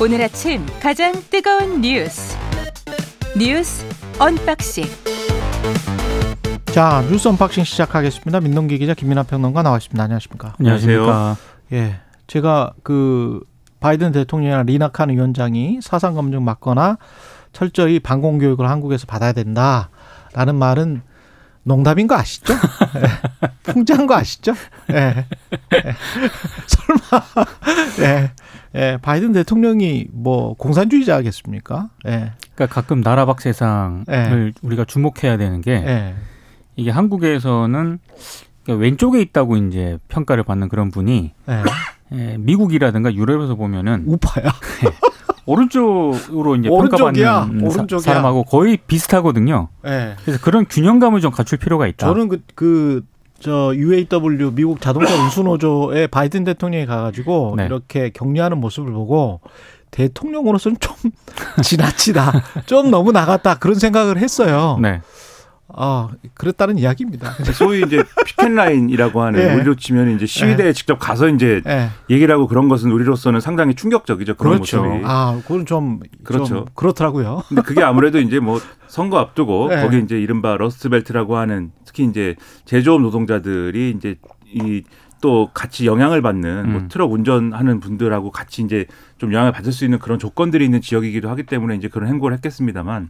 오늘 아침 가장 뜨거운 뉴스 뉴스 언박싱 자 뉴스 언박싱 시작하겠습니다. 민동기 기자 김민하 평론가 나와있습니다. 안녕하십니까? 안녕하세요. 예, 제가 그 바이든 대통령이나 리나 칸 위원장이 사상 검증 받거나 철저히 반공 교육을 한국에서 받아야 된다라는 말은 농담인 거 아시죠? 예. 풍자한 거 아시죠? 예. 예. 설마 예. 예. 바이든 대통령이 뭐 공산주의자겠습니까? 예. 그러니까 가끔 나라박 세상을 네. 우리가 주목해야 되는 게 예. 이게 한국에서는 그러니까 왼쪽에 있다고 이제 평가를 받는 그런 분이 예. 예, 미국이라든가 유럽에서 보면은 우파야. 오른쪽으로 이제 오른쪽이야. 평가받는 사- 오른쪽이야. 사 람하고 거의 비슷하거든요. 예. 그래서 그런 균형감을 좀 갖출 필요가 있다. 저는 그, 그, 저, UAW, 미국 자동차 운수노조에 바이든 대통령이 가가지고 네. 이렇게 격려하는 모습을 보고 대통령으로서는 좀 지나치다. 좀 너무 나갔다. 그런 생각을 했어요. 네. 아, 그랬다는 이야기입니다. 소위 이제 피켓 라인이라고 하는 예. 우리로 치면 이제 시위대에 직접 가서 이제 예. 얘기를 하고 그런 것은 우리로서는 상당히 충격적이죠. 그런 그렇죠. 모습이. 아, 그건 좀, 그렇죠. 좀 그렇더라고요. 근데 그게 아무래도 이제 뭐 선거 앞두고 네. 거기 이제 이른바 러스트벨트라고 하는 특히 이제 제조업 노동자들이 이제 이 또 같이 영향을 받는 뭐 음. 트럭 운전하는 분들하고 같이 이제 좀 영향을 받을 수 있는 그런 조건들이 있는 지역이기도 하기 때문에 이제 그런 행보를 했겠습니다만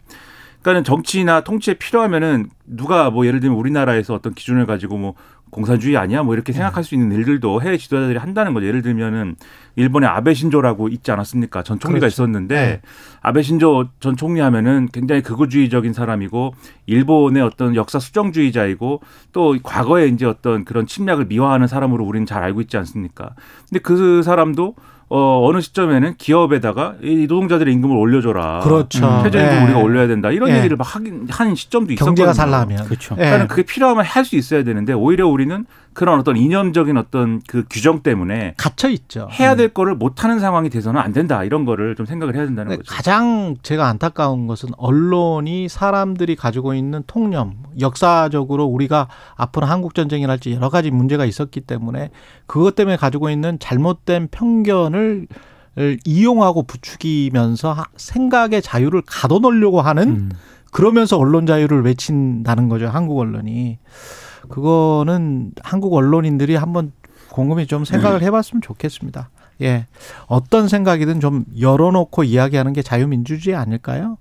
그러니까는 정치나 통치에 필요하면은 누가 뭐 예를 들면 우리나라에서 어떤 기준을 가지고 뭐 공산주의 아니야 뭐 이렇게 생각할 수 있는 일들도 해외 지도자들이 한다는 거죠. 예를 들면은 일본의 아베 신조라고 있지 않았습니까? 전 총리가 그렇죠. 있었는데 네. 아베 신조 전 총리 하면은 굉장히 극우주의적인 사람이고 일본의 어떤 역사 수정주의자이고 또 과거에 이제 어떤 그런 침략을 미화하는 사람으로 우리는 잘 알고 있지 않습니까? 근데 그 사람도 어 어느 시점에는 기업에다가 이 노동자들의 임금을 올려줘라. 그렇죠. 음, 최저임금 예. 우리가 올려야 된다. 이런 예. 얘기를 막 하긴 한 시점도 있었거든요. 경제가 살라면. 그렇죠. 예. 그러니까 그게 필요하면 할 수 있어야 되는데 오히려 우리는 그런 어떤 이념적인 어떤 그 규정 때문에 갇혀 있죠. 해야 될 거를 못 하는 상황이 돼서는 안 된다. 이런 거를 좀 생각을 해야 된다는 거죠. 가장 제가 안타까운 것은 언론이 사람들이 가지고 있는 통념, 역사적으로 우리가 앞으로 한국 전쟁이랄지 여러 가지 문제가 있었기 때문에 그것 때문에 가지고 있는 잘못된 편견을 이용하고 부추기면서 하- 생각의 자유를 가둬놓으려고 하는 음. 그러면서 언론 자유를 외친다는 거죠. 한국 언론이. 그거는 한국 언론인들이 한번 곰곰이 좀 생각을 해봤으면 좋겠습니다. 예. 어떤 생각이든 좀 열어놓고 이야기하는 게 자유민주주의 아닐까요?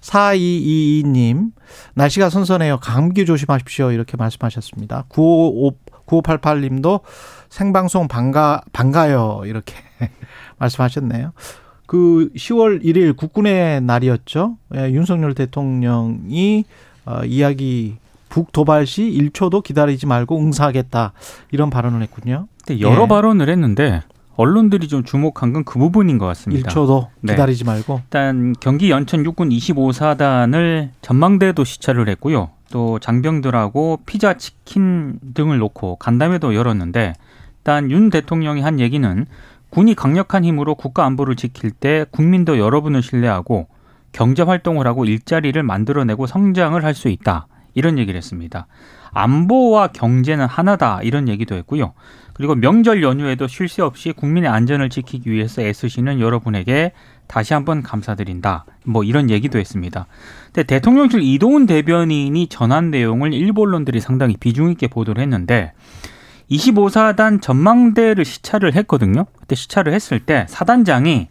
4222님, 날씨가 선선해요. 감기 조심하십시오. 이렇게 말씀하셨습니다. 955, 9588님도 생방송 반가, 반가요. 이렇게 말씀하셨네요. 그 10월 1일 국군의 날이었죠. 예, 윤석열 대통령이 어, 이야기 북 도발 시 1초도 기다리지 말고 응사하겠다. 이런 발언을 했군요. 근데 여러 예. 발언을 했는데 언론들이 좀 주목한 건 그 부분인 것 같습니다. 1초도 네. 기다리지 말고. 일단 경기 연천 육군 25사단을 전망대도 시찰을 했고요. 또 장병들하고 피자, 치킨 등을 놓고 간담회도 열었는데 일단 윤 대통령이 한 얘기는 군이 강력한 힘으로 국가 안보를 지킬 때 국민도 여러분을 신뢰하고 경제 활동을 하고 일자리를 만들어내고 성장을 할 수 있다. 이런 얘기를 했습니다. 안보와 경제는 하나다. 이런 얘기도 했고요. 그리고 명절 연휴에도 쉴 새 없이 국민의 안전을 지키기 위해서 애쓰시는 여러분에게 다시 한번 감사드린다. 뭐 이런 얘기도 했습니다. 근데 대통령실 이동훈 대변인이 전한 내용을 일부 언론들이 상당히 비중 있게 보도를 했는데 25사단 전망대를 시찰을 했거든요. 그때 시찰을 했을 때 사단장이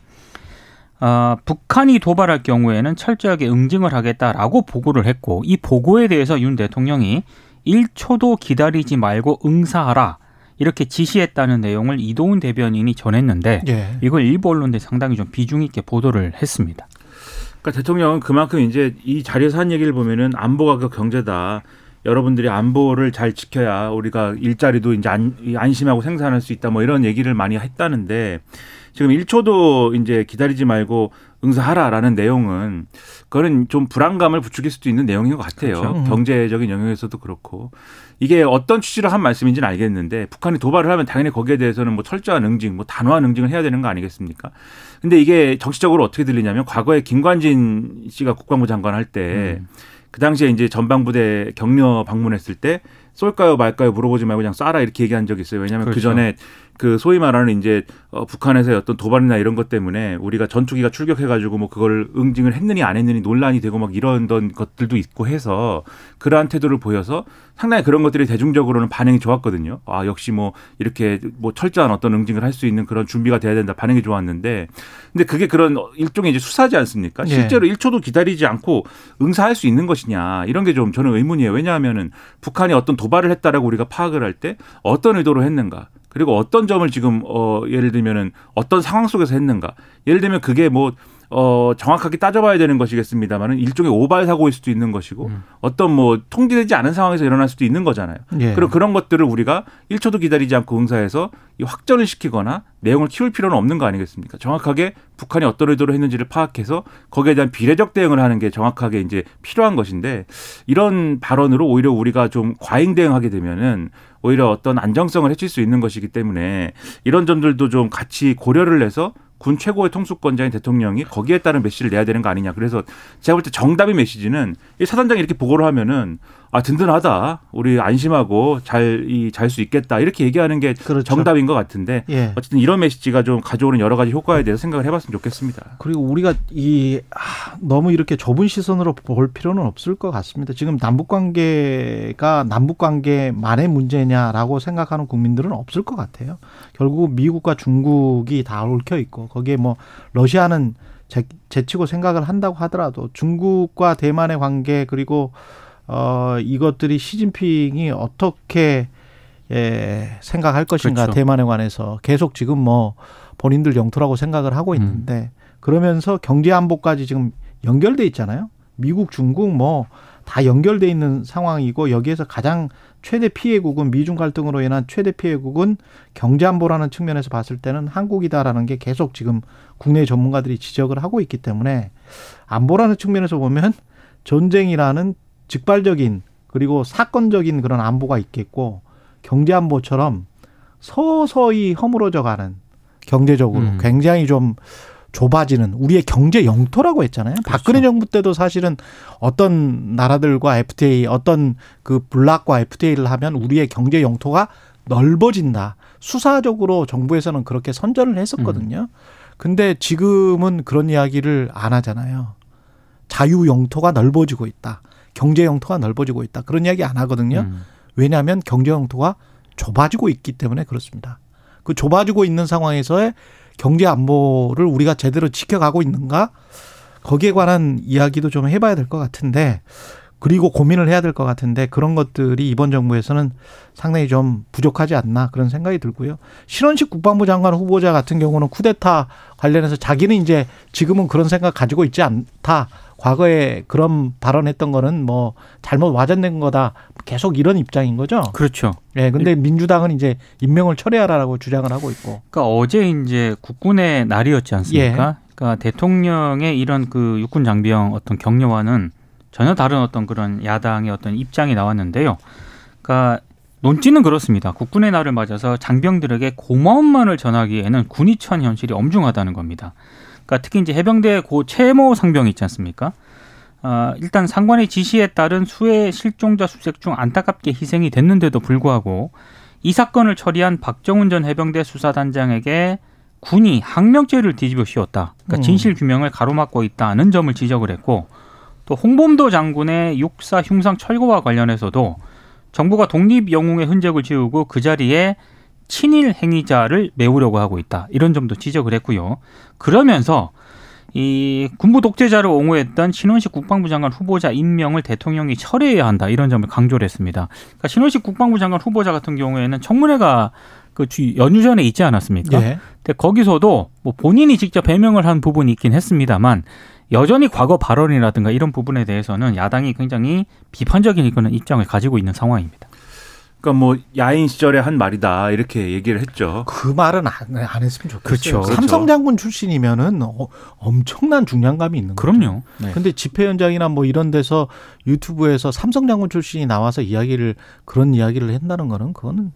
어, 북한이 도발할 경우에는 철저하게 응징을 하겠다라고 보고를 했고 이 보고에 대해서 윤 대통령이 1초도 기다리지 말고 응사하라 이렇게 지시했다는 내용을 이동훈 대변인이 전했는데 예. 이걸 일부 언론들이 상당히 좀 비중 있게 보도를 했습니다. 그러니까 대통령은 그만큼 이제 이 자리에서 한 얘기를 보면은 안보가 그 경제다. 여러분들이 안보를 잘 지켜야 우리가 일자리도 이제 안, 이 안심하고 생산할 수 있다. 뭐 이런 얘기를 많이 했다는데 지금 1초도 이제 기다리지 말고 응사하라라는 내용은 그거는 좀 불안감을 부추길 수도 있는 내용인 것 같아요. 그렇죠. 경제적인 영역에서도 그렇고 이게 어떤 취지로 한 말씀인지는 알겠는데 북한이 도발을 하면 당연히 거기에 대해서는 뭐 철저한 응징, 뭐 단호한 응징을 해야 되는 거 아니겠습니까? 근데 이게 정치적으로 어떻게 들리냐면 과거에 김관진 씨가 국방부 장관 할때그 음. 당시에 이제 전방부대 격려 방문했을 때 쏠까요 말까요 물어보지 말고 그냥 쏴라 이렇게 얘기한 적이 있어요. 왜냐하면 그렇죠. 그 전에 그 소위 말하는 이제 어, 북한에서의 어떤 도발이나 이런 것 때문에 우리가 전투기가 출격해가지고 뭐 그걸 응징을 했느니 안 했느니 논란이 되고 막 이런 것들도 있고 해서 그러한 태도를 보여서 상당히 그런 것들이 대중적으로는 반응이 좋았거든요. 아 역시 뭐 이렇게 뭐 철저한 어떤 응징을 할 수 있는 그런 준비가 돼야 된다 반응이 좋았는데 근데 그게 그런 일종의 이제 수사지 않습니까? 예. 실제로 1초도 기다리지 않고 응사할 수 있는 것이냐 이런 게 좀 저는 의문이에요. 왜냐하면은 북한이 어떤 도발을 했다라고 우리가 파악을 할 때 어떤 의도로 했는가? 그리고 어떤 점을 지금 어 예를 들면은 어떤 상황 속에서 했는가? 예를 들면 그게 뭐 어, 정확하게 따져봐야 되는 것이겠습니다만은 일종의 오발 사고일 수도 있는 것이고 음. 어떤 뭐 통제되지 않은 상황에서 일어날 수도 있는 거잖아요. 예. 그럼 그런 것들을 우리가 1초도 기다리지 않고 응사해서 이 확전을 시키거나 내용을 키울 필요는 없는 거 아니겠습니까? 정확하게 북한이 어떤 의도로 했는지를 파악해서 거기에 대한 비례적 대응을 하는 게 정확하게 이제 필요한 것인데 이런 발언으로 오히려 우리가 좀 과잉 대응하게 되면은 오히려 어떤 안정성을 해칠 수 있는 것이기 때문에 이런 점들도 좀 같이 고려를 해서 군 최고의 통수권자인 대통령이 거기에 따른 메시지를 내야 되는 거 아니냐. 그래서 제가 볼 때 정답의 메시지는 이 사단장이 이렇게 보고를 하면은 아 든든하다. 우리 안심하고 잘 이 잘 수 있겠다. 이렇게 얘기하는 게 그렇죠. 정답인 것 같은데 예. 어쨌든 이런 메시지가 좀 가져오는 여러 가지 효과에 대해서 생각을 해봤으면 좋겠습니다. 그리고 우리가 이 아, 너무 이렇게 좁은 시선으로 볼 필요는 없을 것 같습니다. 지금 남북 관계가 남북 관계만의 문제냐라고 생각하는 국민들은 없을 것 같아요. 결국 미국과 중국이 다 얽혀 있고 거기에 뭐 러시아는 제, 제치고 생각을 한다고 하더라도 중국과 대만의 관계 그리고 어 이것들이 시진핑이 어떻게 예, 생각할 것인가 그렇죠. 대만에 관해서 계속 지금 뭐 본인들 영토라고 생각을 하고 있는데 그러면서 경제 안보까지 지금 연결돼 있잖아요. 미국, 중국 뭐 다 연결돼 있는 상황이고 여기에서 가장 최대 피해국은 미중 갈등으로 인한 최대 피해국은 경제 안보라는 측면에서 봤을 때는 한국이다라는 게 계속 지금 국내 전문가들이 지적을 하고 있기 때문에 안보라는 측면에서 보면 전쟁이라는 직발적인 그리고 사건적인 그런 안보가 있겠고 경제 안보처럼 서서히 허물어져 가는 경제적으로 음. 굉장히 좀 좁아지는 우리의 경제 영토라고 했잖아요. 박근혜 정부 때도 사실은 어떤 나라들과 FTA 어떤 그 블락과 FTA를 하면 우리의 경제 영토가 넓어진다. 수사적으로 정부에서는 그렇게 선전을 했었거든요. 근데 지금은 그런 이야기를 안 하잖아요. 자유 영토가 넓어지고 있다. 경제 영토가 넓어지고 있다. 그런 이야기 안 하거든요. 음. 왜냐하면 경제 영토가 좁아지고 있기 때문에 그렇습니다. 그 좁아지고 있는 상황에서의 경제 안보를 우리가 제대로 지켜가고 있는가? 거기에 관한 이야기도 좀 해봐야 될 것 같은데, 그리고 고민을 해야 될 것 같은데, 그런 것들이 이번 정부에서는 상당히 좀 부족하지 않나 그런 생각이 들고요. 신원식 국방부 장관 후보자 같은 경우는 쿠데타 관련해서 자기는 이제 지금은 그런 생각 가지고 있지 않다. 과거에 그런 발언했던 거는 뭐 잘못 와전된 거다. 계속 이런 입장인 거죠. 그렇죠. 예, 근데 민주당은 이제 임명을 철회하라고 주장을 하고 있고. 그러니까 어제 이제 국군의 날이었지 않습니까? 그러니까 대통령의 이런 그 육군 장병 어떤 격려와는 전혀 다른 어떤 그런 야당의 어떤 입장이 나왔는데요. 그러니까 논지는 그렇습니다. 국군의 날을 맞아서 장병들에게 고마움만을 전하기에는 군이 처한 현실이 엄중하다는 겁니다. 그러니까 특히 이제 해병대 고 최모 상병 있지 않습니까? 아, 일단 상관의 지시에 따른 수해 실종자 수색 중 안타깝게 희생이 됐는데도 불구하고 이 사건을 처리한 박정훈 전 해병대 수사단장에게 군이 항명죄를 뒤집어 씌웠다. 그러니까 음. 진실 규명을 가로막고 있다는 점을 지적을 했고 또 홍범도 장군의 육사 흉상 철거와 관련해서도 정부가 독립 영웅의 흔적을 지우고 그 자리에 친일 행위자를 메우려고 하고 있다. 이런 점도 지적을 했고요. 그러면서 이 군부 독재자를 옹호했던 신원식 국방부 장관 후보자 임명을 대통령이 철회해야 한다. 이런 점을 강조를 했습니다. 그러니까 신원식 국방부 장관 후보자 같은 경우에는 청문회가 그 주- 연휴 전에 있지 않았습니까? 예. 근데 거기서도 뭐 본인이 직접 해명을 한 부분이 있긴 했습니다만 여전히 과거 발언이라든가 이런 부분에 대해서는 야당이 굉장히 비판적인 입장을 가지고 있는 상황입니다. 그러니까 뭐 야인 시절에 한 말이다 이렇게 얘기를 했죠. 그 말은 안, 안 했으면 좋겠어요. 그렇죠. 그렇죠. 삼성 장군 출신이면은 어, 엄청난 중량감이 있는 거죠. 그럼요. 네. 근데 집회 현장이나 뭐 이런 데서 유튜브에서 삼성 장군 출신이 나와서 이야기를 그런 이야기를 한다는 거는 그거는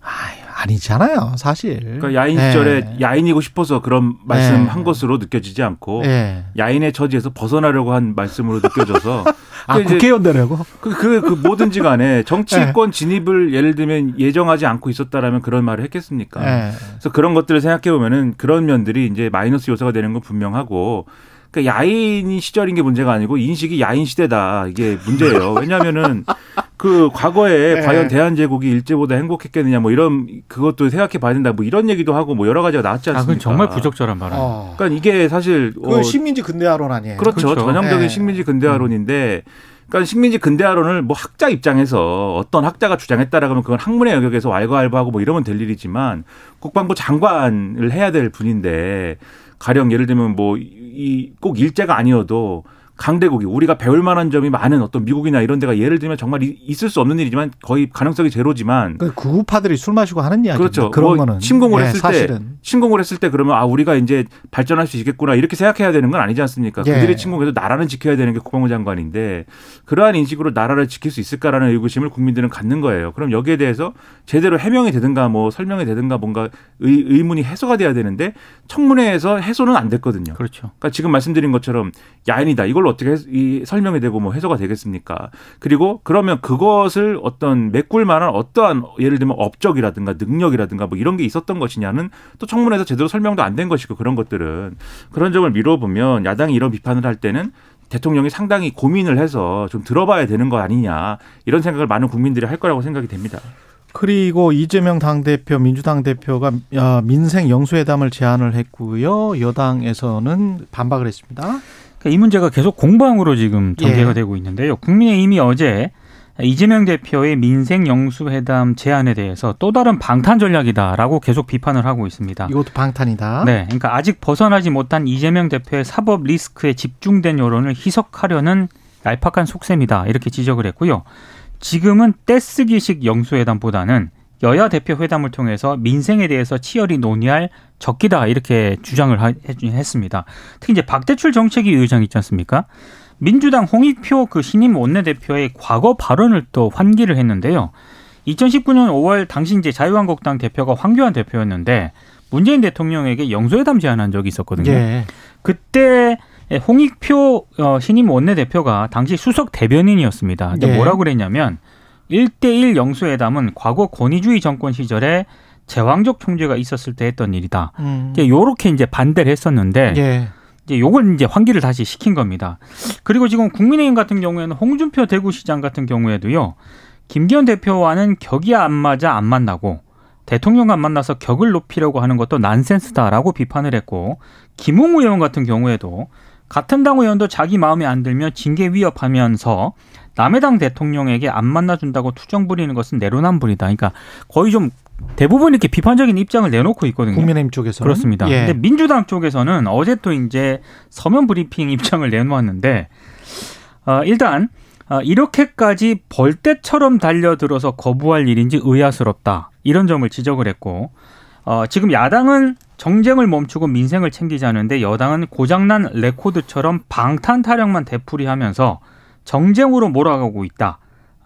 아, 아니잖아요, 사실. 그러니까 야인 시절에 네. 야인이고 싶어서 그런 말씀한 네. 것으로 느껴지지 않고 예. 야인의 처지에서 벗어나려고 한 말씀으로 느껴져서 아, 국회의원 되려고? 그, 그, 그 뭐든지 간에 네. 정치권 진입을 예를 들면 예정하지 않고 있었다라면 그런 말을 했겠습니까? 예. 그래서 그런 것들을 생각해 보면은 그런 면들이 이제 마이너스 요소가 되는 건 분명하고 그러니까 야인 시절인 게 문제가 아니고 인식이 야인 시대다 이게 문제예요. 왜냐하면은 그 과거에 네. 과연 대한제국이 일제보다 행복했겠느냐 뭐 이런 그것도 생각해 봐야 된다 뭐 이런 얘기도 하고 뭐 여러 가지가 나왔지 아, 않습니까? 그건 정말 부적절한 발언. 어. 그러니까 이게 사실 그 어, 식민지 근대화론 아니에요? 그렇죠. 그렇죠. 전형적인 네. 식민지 근대화론인데 그러니까 식민지 근대화론을 뭐 학자 입장에서 어떤 학자가 주장했다라 그러면 그건 학문의 영역에서 왈가왈부하고 뭐 이러면 될 일이지만 국방부 장관을 해야 될 분인데 가령 예를 들면 뭐 이 꼭 일제가 아니어도 강대국이 우리가 배울 만한 점이 많은 어떤 미국이나 이런 데가 예를 들면 정말 이- 있을 수 없는 일이지만 거의 가능성이 제로지만 그 구구파들이 술 마시고 하는 이야기. 그렇죠. 그런 뭐 거는 침공을 예, 했을 때 사실은. 침공을 했을 때 그러면 아 우리가 이제 발전할 수 있겠구나 이렇게 생각해야 되는 건 아니지 않습니까? 예. 그들이 침공해도 나라는 지켜야 되는 게 국방부 장관인데 그러한 인식으로 나라를 지킬 수 있을까라는 의구심을 국민들은 갖는 거예요. 그럼 여기에 대해서 제대로 해명이 되든가 뭐 설명이 되든가 뭔가 의, 의문이 해소가 돼야 되는데 청문회에서 해소는 안 됐거든요. 그렇죠. 그러니까 지금 말씀드린 것처럼 야인이다. 이걸 어떻게 해- 이 설명이 되고 뭐 해소가 되겠습니까? 그리고 그러면 그것을 어떤 메꿀 만한 어떠한 예를 들면 업적이라든가 능력이라든가 뭐 이런 게 있었던 것이냐는 또 청문회에서 제대로 설명도 안 된 것이고 그런 것들은 그런 점을 미뤄보면 야당이 이런 비판을 할 때는 대통령이 상당히 고민을 해서 좀 들어봐야 되는 거 아니냐 이런 생각을 많은 국민들이 할 거라고 생각이 됩니다. 그리고 이재명 당대표, 민주당 대표가 어, 민생 영수회담을 제안을 했고요. 여당에서는 반박을 했습니다. 그러니까 이 문제가 계속 공방으로 지금 전개가 예. 되고 있는데요. 국민의힘이 어제 이재명 대표의 민생 영수회담 제안에 대해서 또 다른 방탄 전략이다라고 계속 비판을 하고 있습니다. 이것도 방탄이다. 네, 그러니까 아직 벗어나지 못한 이재명 대표의 사법 리스크에 집중된 여론을 희석하려는 얄팍한 속셈이다 이렇게 지적을 했고요. 지금은 떼쓰기식 영수회담보다는 여야 대표 회담을 통해서 민생에 대해서 치열히 논의할 적기다 이렇게 주장을 하- 해- 했습니다. 특히 이제 박대출 정책위 의장 있지 않습니까? 민주당 홍익표 그 신임 원내대표의 과거 발언을 또 환기를 했는데요. 2019년 5월 당시 이제 자유한국당 대표가 황교안 대표였는데 문재인 대통령에게 영수회담 제안한 적이 있었거든요. 예. 그때 홍익표 어, 신임 원내대표가 당시 수석 대변인이었습니다. 근데 예. 뭐라고 그랬냐면 1대1 영수회담은 과거 권위주의 정권 시절에 제왕적 총재가 있었을 때 했던 일이다. 음. 이제 요렇게 이제 반대를 했었는데 예. 이제 요걸 이제 환기를 다시 시킨 겁니다. 그리고 지금 국민의힘 같은 경우에는 홍준표 대구시장 같은 경우에도요. 김기현 대표와는 격이 안 맞아 안 만나고 대통령과 만나서 격을 높이려고 하는 것도 난센스다라고 비판을 했고 김웅 의원 같은 경우에도 같은 당 의원도 자기 마음에 안 들면 징계 위협하면서 남의 당 대통령에게 안 만나준다고 투정 부리는 것은 내로남불이다. 그러니까 거의 좀 대부분 이렇게 비판적인 입장을 내놓고 있거든요. 국민의힘 쪽에서는 그렇습니다. 예. 근데 민주당 쪽에서는 어제 또 이제 서면 브리핑 입장을 내놓았는데 어, 일단 어, 이렇게까지 벌떼처럼 달려들어서 거부할 일인지 의아스럽다 이런 점을 지적을 했고 어, 지금 야당은 정쟁을 멈추고 민생을 챙기자는데 여당은 고장난 레코드처럼 방탄 타령만 되풀이하면서 정쟁으로 몰아가고 있다.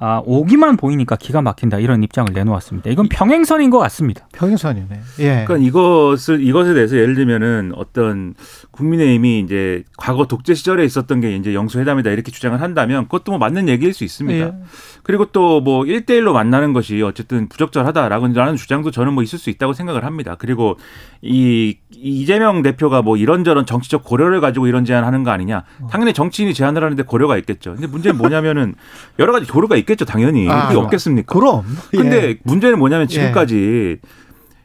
아, 오기만 보이니까 기가 막힌다 이런 입장을 내놓았습니다. 이건 평행선인 것 같습니다. 평행선이네. 예. 그러니까 이것을 이것에 대해서 예를 들면은 어떤 국민의힘이 이제 과거 독재 시절에 있었던 게 이제 영수회담이다 이렇게 주장을 한다면 그것도 뭐 맞는 얘기일 수 있습니다. 예. 그리고 또뭐 1대1로 만나는 것이 어쨌든 부적절하다라는 주장도 저는 뭐 있을 수 있다고 생각을 합니다. 그리고 이 이재명 대표가 뭐 이런저런 정치적 고려를 가지고 이런 제안하는 거 아니냐. 당연히 정치인이 제안을 하는데 고려가 있겠죠. 근데 문제는 뭐냐면은 여러 가지 고려가 있겠죠, 당연히. 아, 그게 없겠습니까? 그럼. 근데 예. 문제는 뭐냐면 지금까지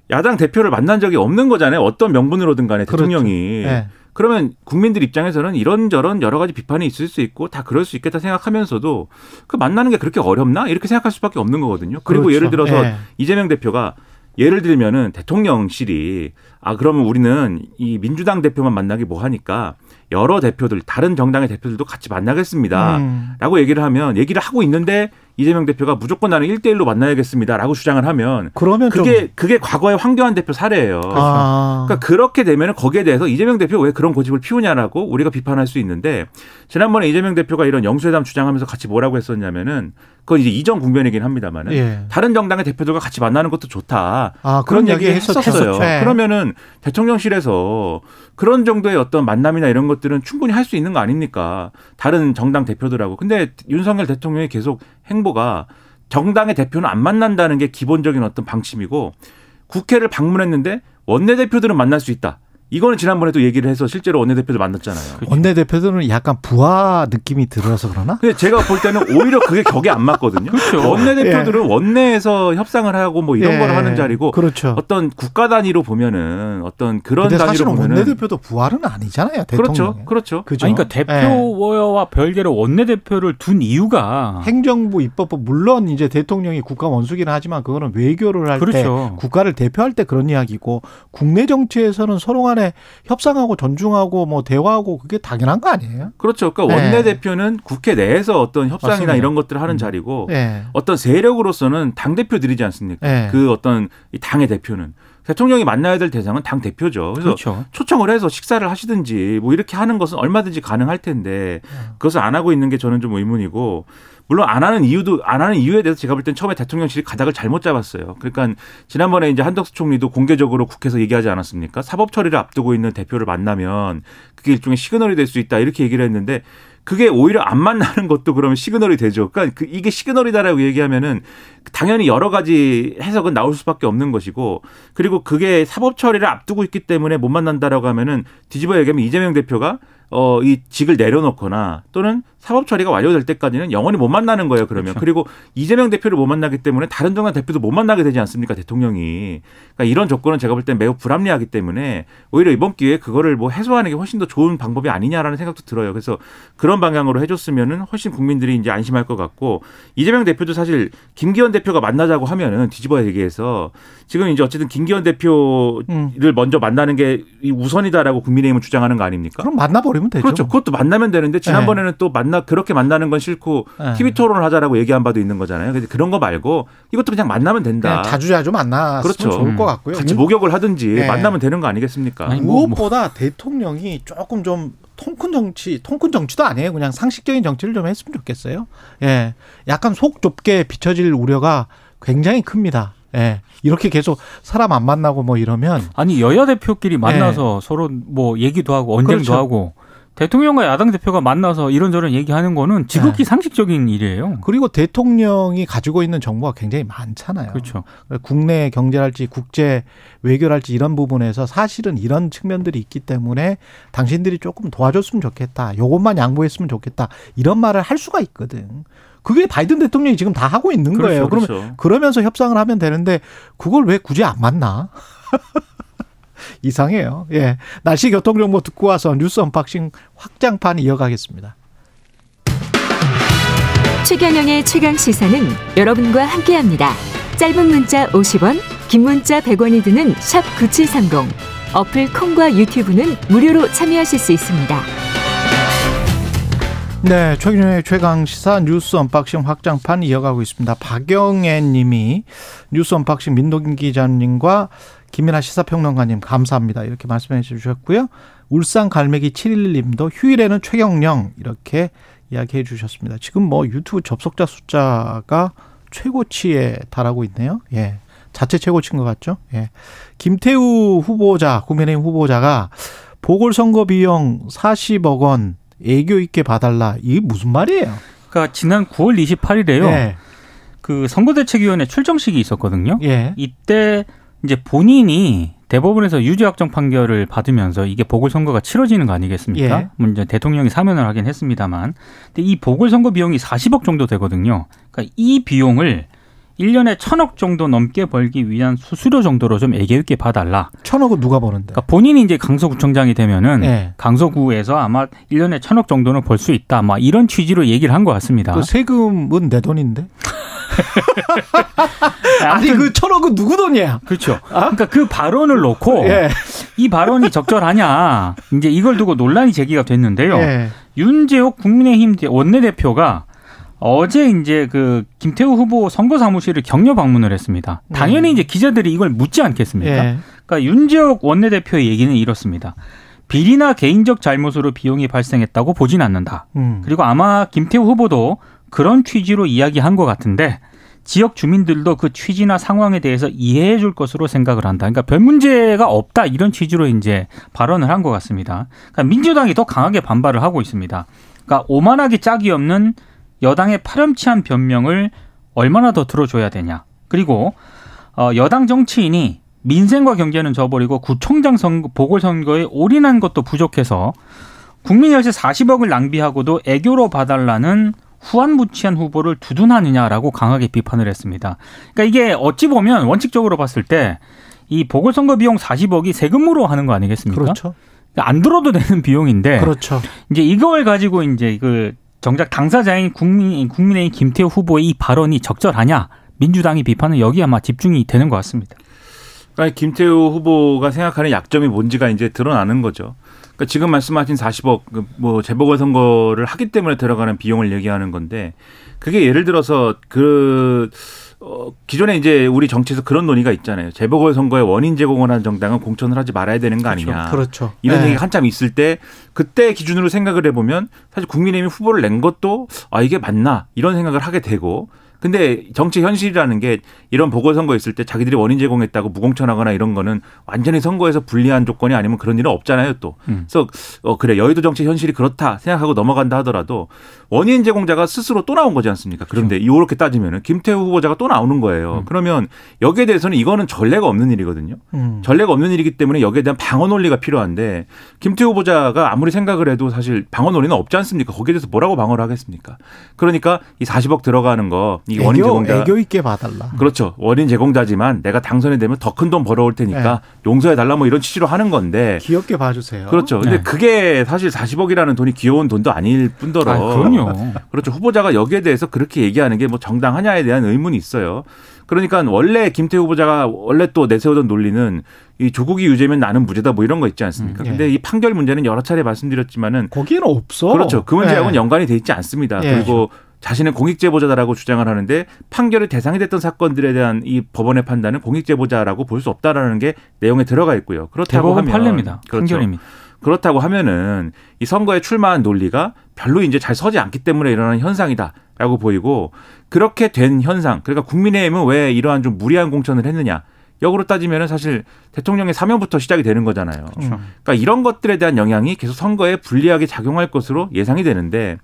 야당 대표를 만난 적이 없는 거잖아요. 어떤 명분으로든 간에 그렇죠. 대통령이. 예. 그러면 국민들 입장에서는 이런저런 여러 가지 비판이 있을 수 있고 다 그럴 수 있겠다 생각하면서도 그 만나는 게 그렇게 어렵나? 이렇게 생각할 수밖에 없는 거거든요. 그리고 그렇죠. 예를 들어서 예. 이재명 대표가 예를 들면은 대통령실이 아 그러면 우리는 이 민주당 대표만 만나기 뭐 하니까 여러 대표들 다른 정당의 대표들도 같이 만나겠습니다. 음. 라고 얘기를 하면 얘기를 하고 있는데 이재명 대표가 무조건 나는 1대1로 만나야겠습니다라고 주장을 하면 그러면 그게 좀 그게 과거의 황교안 대표 사례예요. 아. 그러니까 그렇게 되면 거기에 대해서 이재명 대표 왜 그런 고집을 피우냐라고 우리가 비판할 수 있는데 지난번에 이재명 대표가 이런 영수회담 주장하면서 같이 뭐라고 했었냐면은 그건 이제 이전 국면이긴 합니다만은 예. 다른 정당의 대표들과 같이 만나는 것도 좋다. 아, 그런 얘기 했었어요. 했었죠. 네. 그러면은 대통령실에서 그런 정도의 어떤 만남이나 이런 것들은 충분히 할 수 있는 거 아닙니까? 다른 정당 대표들하고. 근데 윤석열 대통령의 계속 행보가 정당의 대표는 안 만난다는 게 기본적인 어떤 방침이고 국회를 방문했는데 원내대표들은 만날 수 있다. 이거는 지난번에 도 얘기를 해서 실제로 원내대표들 만났잖아요. 원내대표들은 약간 부하 느낌이 들어서 그러나? 근데 제가 볼 때는 오히려 그게 격에 안 맞거든요. 그렇죠. 원내대표들은 원내에서 협상을 하고 뭐 이런 예. 걸 하는 자리고 그렇죠. 어떤 국가 단위로 보면은 어떤 그런 단위로 사실은 보면은 원내대표도 부하는 아니잖아요. 대통령. 그렇죠. 그렇죠. 그죠? 아니, 그러니까 예. 대표와 별개로 원내대표를 둔 이유가 행정부 입법부 물론 이제 대통령이 국가 원수기는 하지만 그거는 외교를 할때 그렇죠. 국가를 대표할 때 그런 이야기고 국내 정치에서는 서로 간에 협상하고 존중하고 뭐 대화하고 그게 당연한 거 아니에요? 그렇죠. 그러니까 네. 원내 대표는 국회 내에서 어떤 협상이나 맞습니다. 이런 것들을 하는 음. 자리고 예. 어떤 세력으로서는 당 대표들이지 않습니까? 네. 그 어떤 이 당의 대표는 대통령이 만나야 될 대상은 당 대표죠. 그래서 그렇죠. 초청을 해서 식사를 하시든지 뭐 이렇게 하는 것은 얼마든지 가능할 텐데 그것을 안 하고 있는 게 저는 좀 의문이고 물론 안 하는 이유도 안 하는 이유에 대해서 제가 볼 땐 처음에 대통령실이 가닥을 잘못 잡았어요. 그러니까 지난번에 이제 한덕수 총리도 공개적으로 국회에서 얘기하지 않았습니까? 사법 처리를 앞두고 있는 대표를 만나면 그게 일종의 시그널이 될 수 있다 이렇게 얘기를 했는데 그게 오히려 안 만나는 것도 그러면 시그널이 되죠. 그러니까 그 이게 시그널이다라고 얘기하면은 당연히 여러 가지 해석은 나올 수밖에 없는 것이고 그리고 그게 사법 처리를 앞두고 있기 때문에 못 만난다라고 하면은 뒤집어 얘기하면 이재명 대표가 어, 이 직을 내려놓거나 또는 사법 처리가 완료될 때까지는 영원히 못 만나는 거예요, 그러면. 그렇죠. 그리고 이재명 대표를 못 만나기 때문에 다른 정당 대표도 못 만나게 되지 않습니까, 대통령이. 그러니까 이런 조건은 제가 볼 땐 매우 불합리하기 때문에 오히려 이번 기회에 그거를 뭐 해소하는 게 훨씬 더 좋은 방법이 아니냐라는 생각도 들어요. 그래서 그런 방향으로 해줬으면은 훨씬 국민들이 이제 안심할 것 같고 이재명 대표도 사실 김기현 대표가 만나자고 하면은 뒤집어 얘기해서 지금 이제 어쨌든 김기현 대표를 음. 먼저 만나는 게이 우선이다라고 국민의힘은 주장하는 거 아닙니까? 그럼 만나버 리면 되죠. 그렇죠. 그것도 만나면 되는데 지난번에는 또 만나 그렇게 만나는 건 싫고 네. TV 토론을 하자라고 얘기한 바도 있는 거잖아요. 근데 그런 거 말고 이것도 그냥 만나면 된다. 그냥 자주 자주 만났으면 그렇죠. 좋을 것 음. 같고요. 같이 목욕을 하든지 네. 만나면 되는 거 아니겠습니까? 아니, 뭐, 무엇보다 대통령이 조금 좀 통큰 정치, 통큰 정치도 아니에요. 그냥 상식적인 정치를 좀 했으면 좋겠어요. 예. 약간 속 좁게 비춰질 우려가 굉장히 큽니다. 예. 이렇게 계속 사람 안 만나고 뭐 이러면 아니 여야 대표끼리 만나서 서로 뭐 얘기도 하고 언쟁도 그렇죠. 하고 대통령과 야당 대표가 만나서 이런저런 얘기하는 거는 지극히 상식적인 일이에요. 그리고 대통령이 가지고 있는 정보가 굉장히 많잖아요. 그렇죠. 국내 경제랄지 국제 외교랄지 이런 부분에서 사실은 이런 측면들이 있기 때문에 당신들이 조금 도와줬으면 좋겠다. 요것만 양보했으면 좋겠다. 이런 말을 할 수가 있거든. 그게 바이든 대통령이 지금 다 하고 있는 거예요. 그러면 그렇죠. 그러면서 협상을 하면 되는데 그걸 왜 굳이 안 만나? 이상해요. 예. 날씨 교통 정보 듣고 와서 뉴스 언박싱 확장판 이어가겠습니다. 최경영의 최강 시사는 여러분과 함께합니다. 짧은 문자 50원, 긴 문자 100원이 드는 샵 9730. 어플 콩과 유튜브는 무료로 참여하실 수 있습니다. 네, 최경영의 최강 시사 뉴스 언박싱 확장판 이어가고 있습니다. 박영애 님이 뉴스 언박싱 민동기 기자님과 김민하 시사평론가님 감사합니다. 이렇게 말씀해 주셨고요. 울산 갈매기 711님도 휴일에는 최경영 이렇게 이야기해 주셨습니다. 지금 뭐 유튜브 접속자 숫자가 최고치에 달하고 있네요. 예. 자체 최고치인 것 같죠? 예. 김태우 후보자, 국민의힘 후보자가 보궐선거 비용 40억 원 애교 있게 봐달라. 이게 무슨 말이에요? 그러니까 지난 9월 28일에요. 예. 그 선거대책위원회 출정식이 있었거든요. 예. 이때 이제 본인이 대법원에서 유죄 확정 판결을 받으면서 이게 보궐선거가 치러지는 거 아니겠습니까? 예. 뭐 이제 대통령이 사면을 하긴 했습니다만. 근데 이 보궐선거 비용이 40억 정도 되거든요. 그러니까 이 비용을 1년에 천억 정도 넘게 벌기 위한 수수료 정도로 좀 애교 있게 봐달라. 천억은 누가 버는데? 그러니까 본인이 이제 강서구청장이 되면은 예. 강서구에서 아마 1년에 천억 정도는 벌 수 있다. 막 이런 취지로 얘기를 한 것 같습니다. 그 세금은 내 돈인데? 아니 그 천억은 누구 돈이야? 그렇죠. 그러니까 그 발언을 놓고 예. 이 발언이 적절하냐 이제 이걸 두고 논란이 제기가 됐는데요. 예. 윤재옥 국민의힘 원내대표가 어제 이제 그 김태우 후보 선거 사무실을 격려 방문을 했습니다. 당연히 네. 이제 기자들이 이걸 묻지 않겠습니까? 예. 그러니까 윤지혁 원내대표의 얘기는 이렇습니다. 비리나 개인적 잘못으로 비용이 발생했다고 보진 않는다. 음. 그리고 아마 김태우 후보도 그런 취지로 이야기한 것 같은데 지역 주민들도 그 취지나 상황에 대해서 이해해 줄 것으로 생각을 한다. 그러니까 별 문제가 없다 이런 취지로 이제 발언을 한 것 같습니다. 그러니까 민주당이 더 강하게 반발을 하고 있습니다. 그러니까 오만하게 짝이 없는 여당의 파렴치한 변명을 얼마나 더 들어줘야 되냐. 그리고 어, 여당 정치인이 민생과 경제는 저버리고 구청장 선거, 보궐선거에 올인한 것도 부족해서 국민 열세 40억을 낭비하고도 애교로 봐달라는 후한무치한 후보를 두둔하느냐라고 강하게 비판을 했습니다. 그러니까 이게 어찌 보면 원칙적으로 봤을 때 이 보궐선거 비용 40억이 세금으로 하는 거 아니겠습니까? 그렇죠. 그러니까 안 들어도 되는 비용인데 그렇죠. 이제 이걸 가지고 이제 그 정작 당사자인 국민 국민의힘 김태우 후보의 이 발언이 적절하냐 민주당이 비판은 여기 아마 집중이 되는 것 같습니다. 그러니까 김태우 후보가 생각하는 약점이 뭔지가 이제 드러나는 거죠. 그러니까 지금 말씀하신 40억 그뭐 재보궐 선거를 하기 때문에 들어가는 비용을 얘기하는 건데 그게 예를 들어서 그 어, 기존에 이제 우리 정치에서 그런 논의가 있잖아요. 재보궐 선거에 원인 제공을 한 정당은 공천을 하지 말아야 되는 거 아니냐. 그렇죠. 이런 예. 얘기가 한참 있을 때 그때 기준으로 생각을 해보면 사실 국민의힘이 후보를 낸 것도 아 이게 맞나 이런 생각을 하게 되고 근데 정치 현실이라는 게 이런 보궐선거 있을 때 자기들이 원인 제공했다고 무공천하거나 이런 거는 완전히 선거에서 불리한 조건이 아니면 그런 일은 없잖아요 또. 음. 그래서 어 그래 여의도 정치 현실이 그렇다 생각하고 넘어간다 하더라도 원인 제공자가 스스로 또 나온 거지 않습니까? 그런데 이렇게 따지면은 김태우 후보자가 또 나오는 거예요. 음. 그러면 여기에 대해서는 이거는 전례가 없는 일이거든요. 음. 전례가 없는 일이기 때문에 여기에 대한 방어 논리가 필요한데 김태우 후보자가 아무리 생각을 해도 사실 방어 논리는 없지 않습니까? 거기에 대해서 뭐라고 방어를 하겠습니까? 그러니까 이 40억 들어가는 거이 원인 제공자 애교 있게 봐달라. 그렇죠. 원인 제공자지만 내가 당선이 되면 더 큰 돈 벌어올 테니까 용서해 달라 뭐 이런 취지로 하는 건데 귀엽게 봐주세요. 그렇죠. 근데 네. 그게 사실 40억이라는 돈이 귀여운 돈도 아닐 뿐더러 아, 그럼요. 그렇죠. 후보자가 여기에 대해서 그렇게 얘기하는 게 뭐 정당하냐에 대한 의문이 있어요. 그러니까 원래 김태우 후보자가 원래 또 내세우던 논리는 이 조국이 유죄면 나는 무죄다 뭐 이런 거 있지 않습니까? 음, 예. 근데 이 판결 문제는 여러 차례 말씀드렸지만은 거기에는 없어. 그렇죠. 그 문제하고는 예. 연관이 돼 있지 않습니다. 예. 그리고 자신은 공익제보자다라고 주장을 하는데 판결의 대상이 됐던 사건들에 대한 이 법원의 판단은 공익제보자라고 볼 수 없다라는 게 내용에 들어가 있고요. 그렇다고 하면 판례입니다. 그렇죠. 판결입니다. 그렇다고 하면은 이 선거에 출마한 논리가 별로 이제 잘 서지 않기 때문에 일어나는 현상이다라고 보이고 그렇게 된 현상 그러니까 국민의힘은 왜 이러한 좀 무리한 공천을 했느냐 역으로 따지면은 사실 대통령의 사면부터 시작이 되는 거잖아요. 음. 그러니까 이런 것들에 대한 영향이 계속 선거에 불리하게 작용할 것으로 예상이 되는데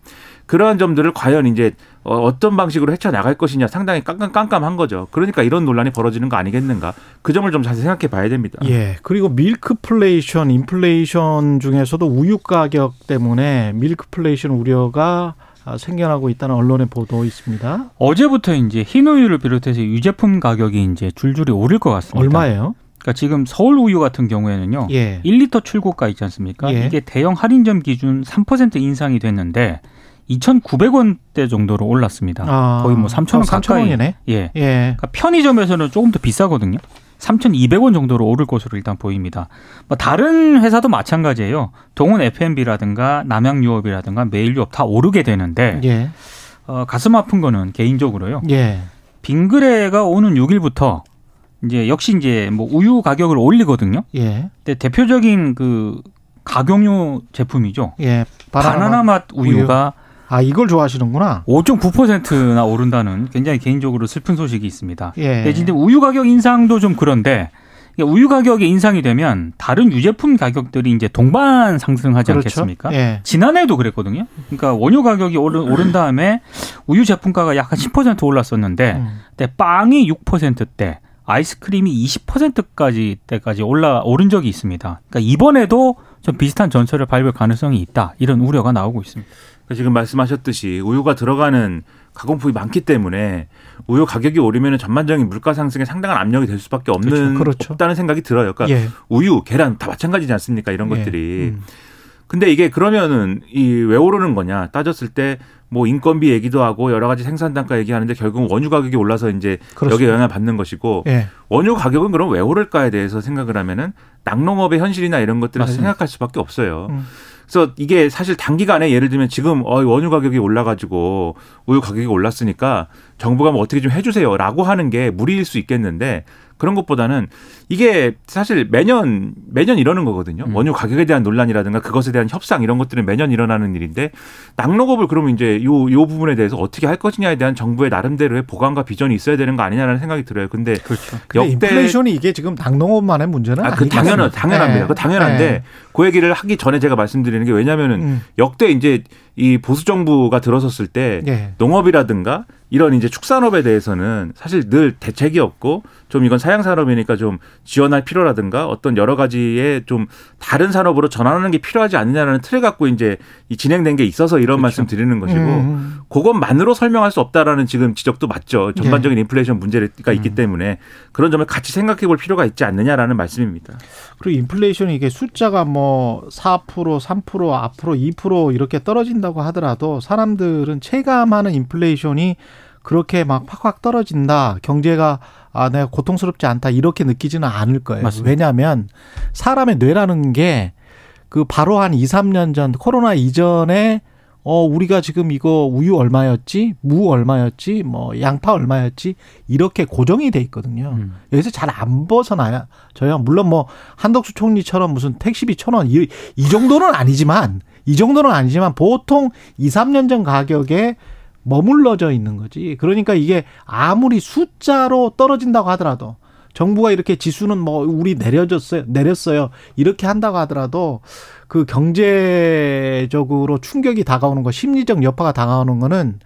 그러한 점들을 과연 이제 어, 어떤 방식으로 헤쳐 나갈 것이냐 상당히 깜깜깜깜한 거죠. 그러니까 이런 논란이 벌어지는 거 아니겠는가? 그 점을 좀 자세히 생각해 봐야 됩니다. 예. 그리고 밀크플레이션, 인플레이션 중에서도 우유 가격 때문에 밀크플레이션 우려가 아, 생겨나고 있다는 언론의 보도 있습니다. 어제부터 이제 흰 우유를 비롯해서 유제품 가격이 이제 줄줄이 오를 것 같습니다. 얼마예요? 그러니까 지금 서울 우유 같은 경우에는요. 예. 1리터 출고가 있지 않습니까? 예. 이게 대형 할인점 기준 3% 인상이 됐는데 2,900원대 정도로 올랐습니다. 아, 거의 뭐 3,000원 어, 3,000 가까이. 원이네. 예. 예. 그러니까 편의점에서는 조금 더 비싸거든요. 3,200원 정도로 오를 것으로 일단 보입니다. 뭐 다른 회사도 마찬가지예요. 동원 F&B라든가 남양유업이라든가 메일유업 다 오르게 되는데 예. 어, 가슴 아픈 거는 개인적으로요. 예. 빙그레가 오는 6일부터 이제 역시 이제 뭐 우유 가격을 올리거든요. 예. 근데 대표적인 그 가격류 제품이죠. 예. 바나나 맛 우유가 아, 이걸 좋아하시는구나. 5.9%나 오른다는 굉장히 개인적으로 슬픈 소식이 있습니다. 예. 근데 진짜 우유 가격 인상도 좀 그런데 우유 가격이 인상이 되면 다른 유제품 가격들이 이제 동반 상승하지 그렇죠. 않겠습니까? 예. 지난해도 그랬거든요. 그러니까 원유 가격이 오른, 오른 다음에 우유 제품가가 약 한 10% 올랐었는데 음. 그때 빵이 6%대, 아이스크림이 20%까지 때까지 올라 오른 적이 있습니다. 그러니까 이번에도 좀 비슷한 전철을 밟을 가능성이 있다. 이런 우려가 나오고 있습니다. 지금 말씀하셨듯이 우유가 들어가는 가공품이 많기 때문에 우유 가격이 오르면 전반적인 물가 상승에 상당한 압력이 될 수밖에 없는 그렇죠, 그렇죠. 없다는 생각이 들어요. 그러니까 예. 우유, 계란 다 마찬가지지 않습니까? 이런 예. 것들이. 음. 근데 이게 그러면은 이 왜 오르는 거냐 따졌을 때 뭐 인건비 얘기도 하고 여러 가지 생산 단가 얘기하는데 결국은 원유 가격이 올라서 이제 그렇습니다. 여기에 영향을 받는 것이고 예. 원유 가격은 그럼 왜 오를까에 대해서 생각을 하면은 낙농업의 현실이나 이런 것들을 맞습니다. 생각할 수밖에 없어요. 음. 그래서 이게 사실 단기간에 예를 들면 지금 어 원유 가격이 올라가지고 우유 가격이 올랐으니까 정부가 뭐 어떻게 좀 해주세요라고 하는 게 무리일 수 있겠는데 그런 것보다는 이게 사실 매년 매년 이러는 거거든요. 음. 원유 가격에 대한 논란이라든가 그것에 대한 협상 이런 것들은 매년 일어나는 일인데 낙록업을 그러면 이제 요 요 부분에 대해서 어떻게 할 것이냐에 대한 정부의 나름대로의 보강과 비전이 있어야 되는 거 아니냐라는 생각이 들어요. 근데 그렇죠. 근데 인플레이션이 이게 지금 낙농업만의 문제는 아, 그 당연한? 당연합니다. 네. 그 당연한데 네. 그 얘기를 하기 전에 제가 말씀드리는 게 왜냐면은 음. 역대 이제 이 보수 정부가 들어섰을 때 예. 농업이라든가 이런 이제 축산업에 대해서는 사실 늘 대책이 없고 좀 이건 사양 산업이니까 좀 지원할 필요라든가 어떤 여러 가지의 좀 다른 산업으로 전환하는 게 필요하지 않느냐라는 틀을 갖고 이제 이 진행된 게 있어서 이런 말씀 드리는 것이고 음. 그것만으로 설명할 수 없다라는 지금 지적도 맞죠. 예. 전반적인 인플레이션 문제가 있기 음. 때문에 그런 점을 같이 생각해 볼 필요가 있지 않느냐라는 말씀입니다. 그리고 인플레이션이 이게 숫자가 뭐 4%, 3% 앞으로 2% 이렇게 떨어진다고 하더라도 사람들은 체감하는 인플레이션이 그렇게 막 팍팍 떨어진다. 경제가 아 내가 고통스럽지 않다 이렇게 느끼지는 않을 거예요. 맞습니다. 왜냐하면 사람의 뇌라는 게 그 바로 한 2, 3년 전 코로나 이전에 어 우리가 지금 이거 우유 얼마였지? 무 얼마였지? 뭐 양파 얼마였지? 이렇게 고정이 돼 있거든요. 음. 여기서 잘 안 벗어나요. 저요. 물론 뭐 한덕수 총리처럼 무슨 택시비 천 원, 이, 이 정도는 아니지만, 이 정도는 아니지만 보통 2, 3년 전 가격에 머물러져 있는 거지. 그러니까 이게 아무리 숫자로 떨어진다고 하더라도 정부가 이렇게 지수는 뭐 우리 내려졌어요, 내렸어요. 이렇게 한다고 하더라도 그 경제적으로 충격이 다가오는 거, 심리적 여파가 다가오는 거는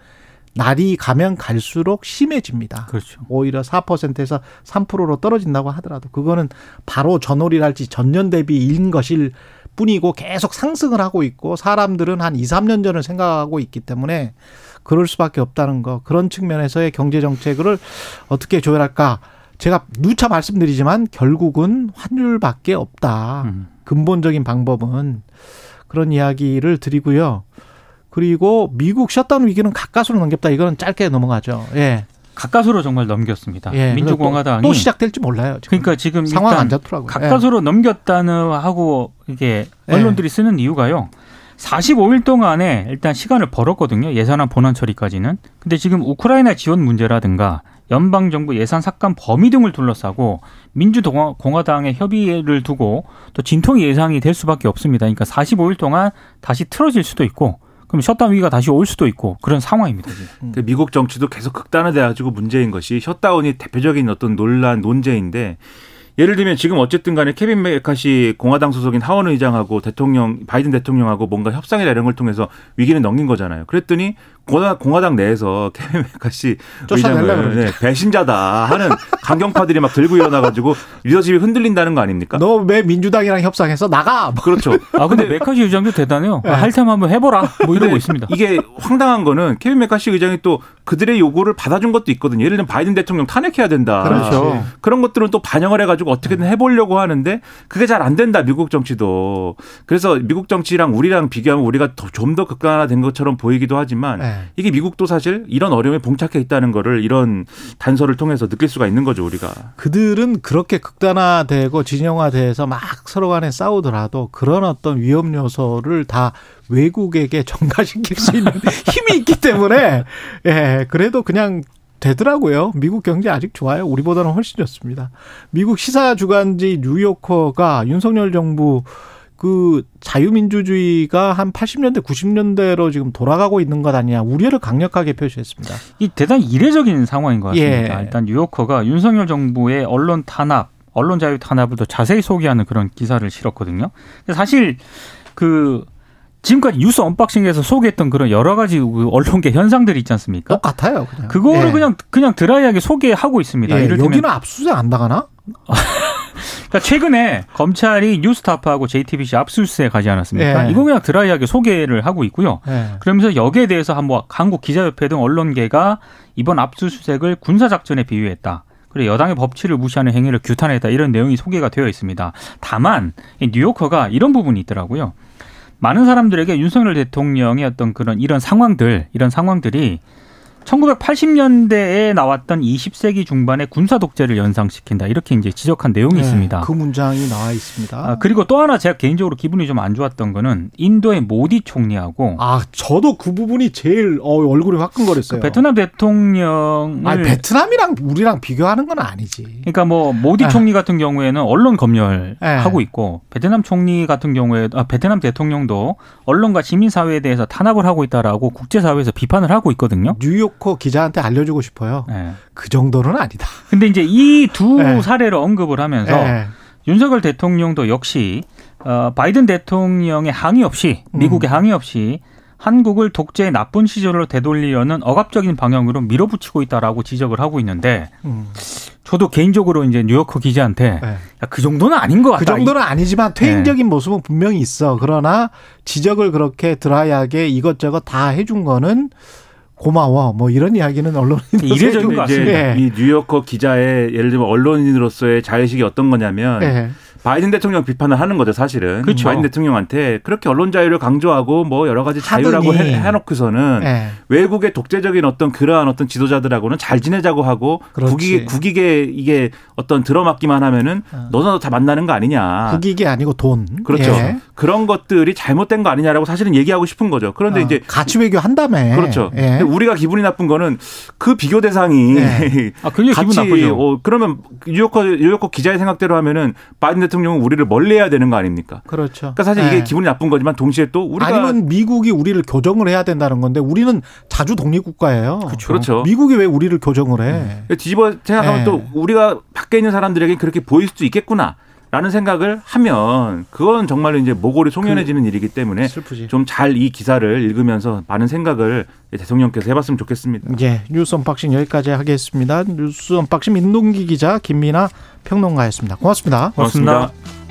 날이 가면 갈수록 심해집니다. 그렇죠. 오히려 4%에서 3%로 떨어진다고 하더라도 그거는 바로 전월이랄지 전년 대비인 것일 뿐이고 계속 상승을 하고 있고 사람들은 한 2, 3년 전을 생각하고 있기 때문에 그럴 수밖에 없다는 거. 그런 측면에서의 경제 정책을 어떻게 조율할까? 제가 누차 말씀드리지만 결국은 환율밖에 없다. 음. 근본적인 방법은 그런 이야기를 드리고요. 그리고 미국 셧다운 위기는 가까스로 넘겼다. 이거는 짧게 넘어가죠. 예. 가까스로 정말 넘겼습니다. 예. 민주공화당이 또, 또 시작될지 몰라요. 지금. 그러니까 지금 상황 안 좋더라고요. 가까스로 넘겼다는 하고 이게 예. 언론들이 쓰는 이유가요. 45일 동안에 일단 시간을 벌었거든요. 예산안 본안 처리까지는. 근데 지금 우크라이나 지원 문제라든가 연방 정부 예산 삭감 범위 등을 둘러싸고 민주공화당의 협의를 두고 또 진통이 예상이 될 수밖에 없습니다. 그러니까 45일 동안 다시 틀어질 수도 있고 그럼 셧다운 위기가 다시 올 수도 있고 그런 상황입니다. 지금. 그 미국 정치도 계속 극단화돼 가지고 문제인 것이 셧다운이 대표적인 어떤 논란 논제인데 예를 들면 지금 어쨌든 간에 케빈 매카시 공화당 소속인 하원 의장하고 대통령 바이든 대통령하고 뭔가 협상이나 이런 걸 통해서 위기는 넘긴 거잖아요. 그랬더니 공화당, 공화당 내에서 케빈 매카시 의장을. 네, 배신자다 하는 강경파들이 막 들고 일어나가지고 리더십이 흔들린다는 거 아닙니까? 너 왜 민주당이랑 협상해서 나가? 뭐. 그렇죠. 아 근데 메카시 의장도 대단해요. 네. 아, 할 테면 한번 해보라. 뭐 이러고 있습니다. 이게 황당한 거는 케빈 메카시 의장이 또 그들의 요구를 받아준 것도 있거든요. 예를 들면 바이든 대통령 탄핵해야 된다. 그렇죠. 그런 것들은 또 반영을 해가지고 어떻게든 해보려고 하는데 그게 잘 안 된다 미국 정치도. 그래서 미국 정치랑 우리랑 비교하면 우리가 좀더 극단화된 것처럼 보이기도 하지만 네. 이게 미국도 사실 이런 어려움에 봉착해 있다는 거를 이런 단서를 통해서 느낄 수가 있는 거죠 우리가. 그들은 그렇게 극단화되고 진영화돼서 막 서로 간에 싸우더라도 그런 어떤 위험 요소를 다 외국에게 전가시킬 수 있는 힘이 있기 때문에 예 그래도 그냥 되더라고요. 미국 경제 아직 좋아요. 우리보다는 훨씬 좋습니다. 미국 시사 주간지 뉴요커가 윤석열 정부 그 자유민주주의가 한 80년대 90년대로 지금 돌아가고 있는 것 아니냐 우려를 강력하게 표시했습니다. 이 대단히 이례적인 상황인 것 같습니다. 예. 일단 뉴요커가 윤석열 정부의 언론 탄압, 언론 자유 탄압을 더 자세히 소개하는 그런 기사를 실었거든요. 사실 그 지금까지 뉴스 언박싱에서 소개했던 그런 여러 가지 그 언론계 현상들이 있지 않습니까? 똑같아요. 그냥. 그거를 예. 그냥 그냥 드라이하게 소개하고 있습니다. 예, 이를테면 여기는 압수수색 안 당하나? 그러니까 최근에 검찰이 뉴스타파하고 JTBC 압수수색 가지 않았습니까? 예. 이거 그냥 드라이하게 소개를 하고 있고요. 예. 그러면서 여기에 대해서 한번 한국 기자협회 등 언론계가 이번 압수수색을 군사작전에 비유했다. 그리고 여당의 법치를 무시하는 행위를 규탄했다. 이런 내용이 소개가 되어 있습니다. 다만 이 뉴요커가 이런 부분이 있더라고요. 많은 사람들에게 윤석열 대통령의 어떤 그런 이런 상황들, 이런 상황들이 1980년대에 나왔던 20세기 중반의 군사 독재를 연상시킨다 이렇게 이제 지적한 내용이 네, 있습니다. 그 문장이 나와 있습니다. 아, 그리고 또 하나 제가 개인적으로 기분이 좀 안 좋았던 거는 인도의 모디 총리하고 아, 저도 그 부분이 제일 어, 얼굴이 화끈거렸어요. 그 베트남 대통령을 아니, 베트남이랑 우리랑 비교하는 건 아니지. 그러니까 뭐 모디 아. 총리 같은 경우에는 언론 검열하고 네. 있고 베트남 총리 같은 경우에 아, 베트남 대통령도 언론과 시민 사회에 대해서 탄압을 하고 있다라고 국제 사회에서 비판을 하고 있거든요. 뉴 요커 기자한테 알려주고 싶어요. 네. 그 정도는 아니다. 근데 이제 이 두 네. 사례를 언급을 하면서 예. 윤석열 대통령도 역시 어, 바이든 대통령의 항의 없이 미국의 항의 없이 한국을 독재의 나쁜 시절로 되돌리려는 억압적인 방향으로 밀어붙이고 있다라고 지적을 하고 있는데 음. 저도 개인적으로 이제 뉴요커 기자한테 예. 야, 그 정도는 아닌 것 같다. 그 정도는 아니지만 퇴행적인 모습은 분명히 있어. 그러나 지적을 그렇게 드라이하게 이것저것 다 해준 거는 고마워. 뭐 이런 이야기는 언론인들 이례적인 것 이제 같습니다. 예. 이 뉴요커 기자의 예를 들면 언론인으로서의 자의식이 어떤 거냐면 예. 바이든 대통령 비판을 하는 거죠, 사실은. 그렇죠. 바이든 대통령한테 그렇게 언론 자유를 강조하고 뭐 여러 가지 자유라고 하더니. 해, 놓고서는 예. 외국의 독재적인 어떤 그러한 어떤 지도자들하고는 잘 지내자고 하고 그렇지. 국익에, 국익에 이게 어떤 들어맞기만 하면은 어. 너나 다 만나는 거 아니냐. 국익이 아니고 돈. 그렇죠. 예. 그런 것들이 잘못된 거 아니냐라고 사실은 얘기하고 싶은 거죠. 그런데 어, 이제 가치 외교 한다며. 그렇죠. 예. 우리가 기분이 나쁜 거는 그 비교 대상이 네. 아, 굉장히 기분 나쁘죠. 어, 그러면 뉴요커 뉴요커 기자의 생각대로 하면은 바이든 대통령 은 우리를 멀리해야 되는 거 아닙니까? 그렇죠. 그러니까 사실 이게 예. 기분이 나쁜 거지만 동시에 또 우리가 아니면 미국이 우리를 교정을 해야 된다는 건데 우리는 자주 독립 국가예요. 그렇죠. 미국이 왜 우리를 교정을 해? 뒤집어 생각하면 예. 또 우리가 밖에 있는 사람들에게 그렇게 보일 수도 있겠구나. 라는 생각을 하면 그건 정말로 이제 모골이 송연해지는 일이기 때문에. 좀 잘 이 기사를 읽으면서 많은 생각을 대통령께서 해봤으면 좋겠습니다. 예, 뉴스 언박싱 여기까지 하겠습니다. 뉴스 언박싱 민동기 기자 김민하 평론가였습니다. 고맙습니다. 고맙습니다. 고맙습니다.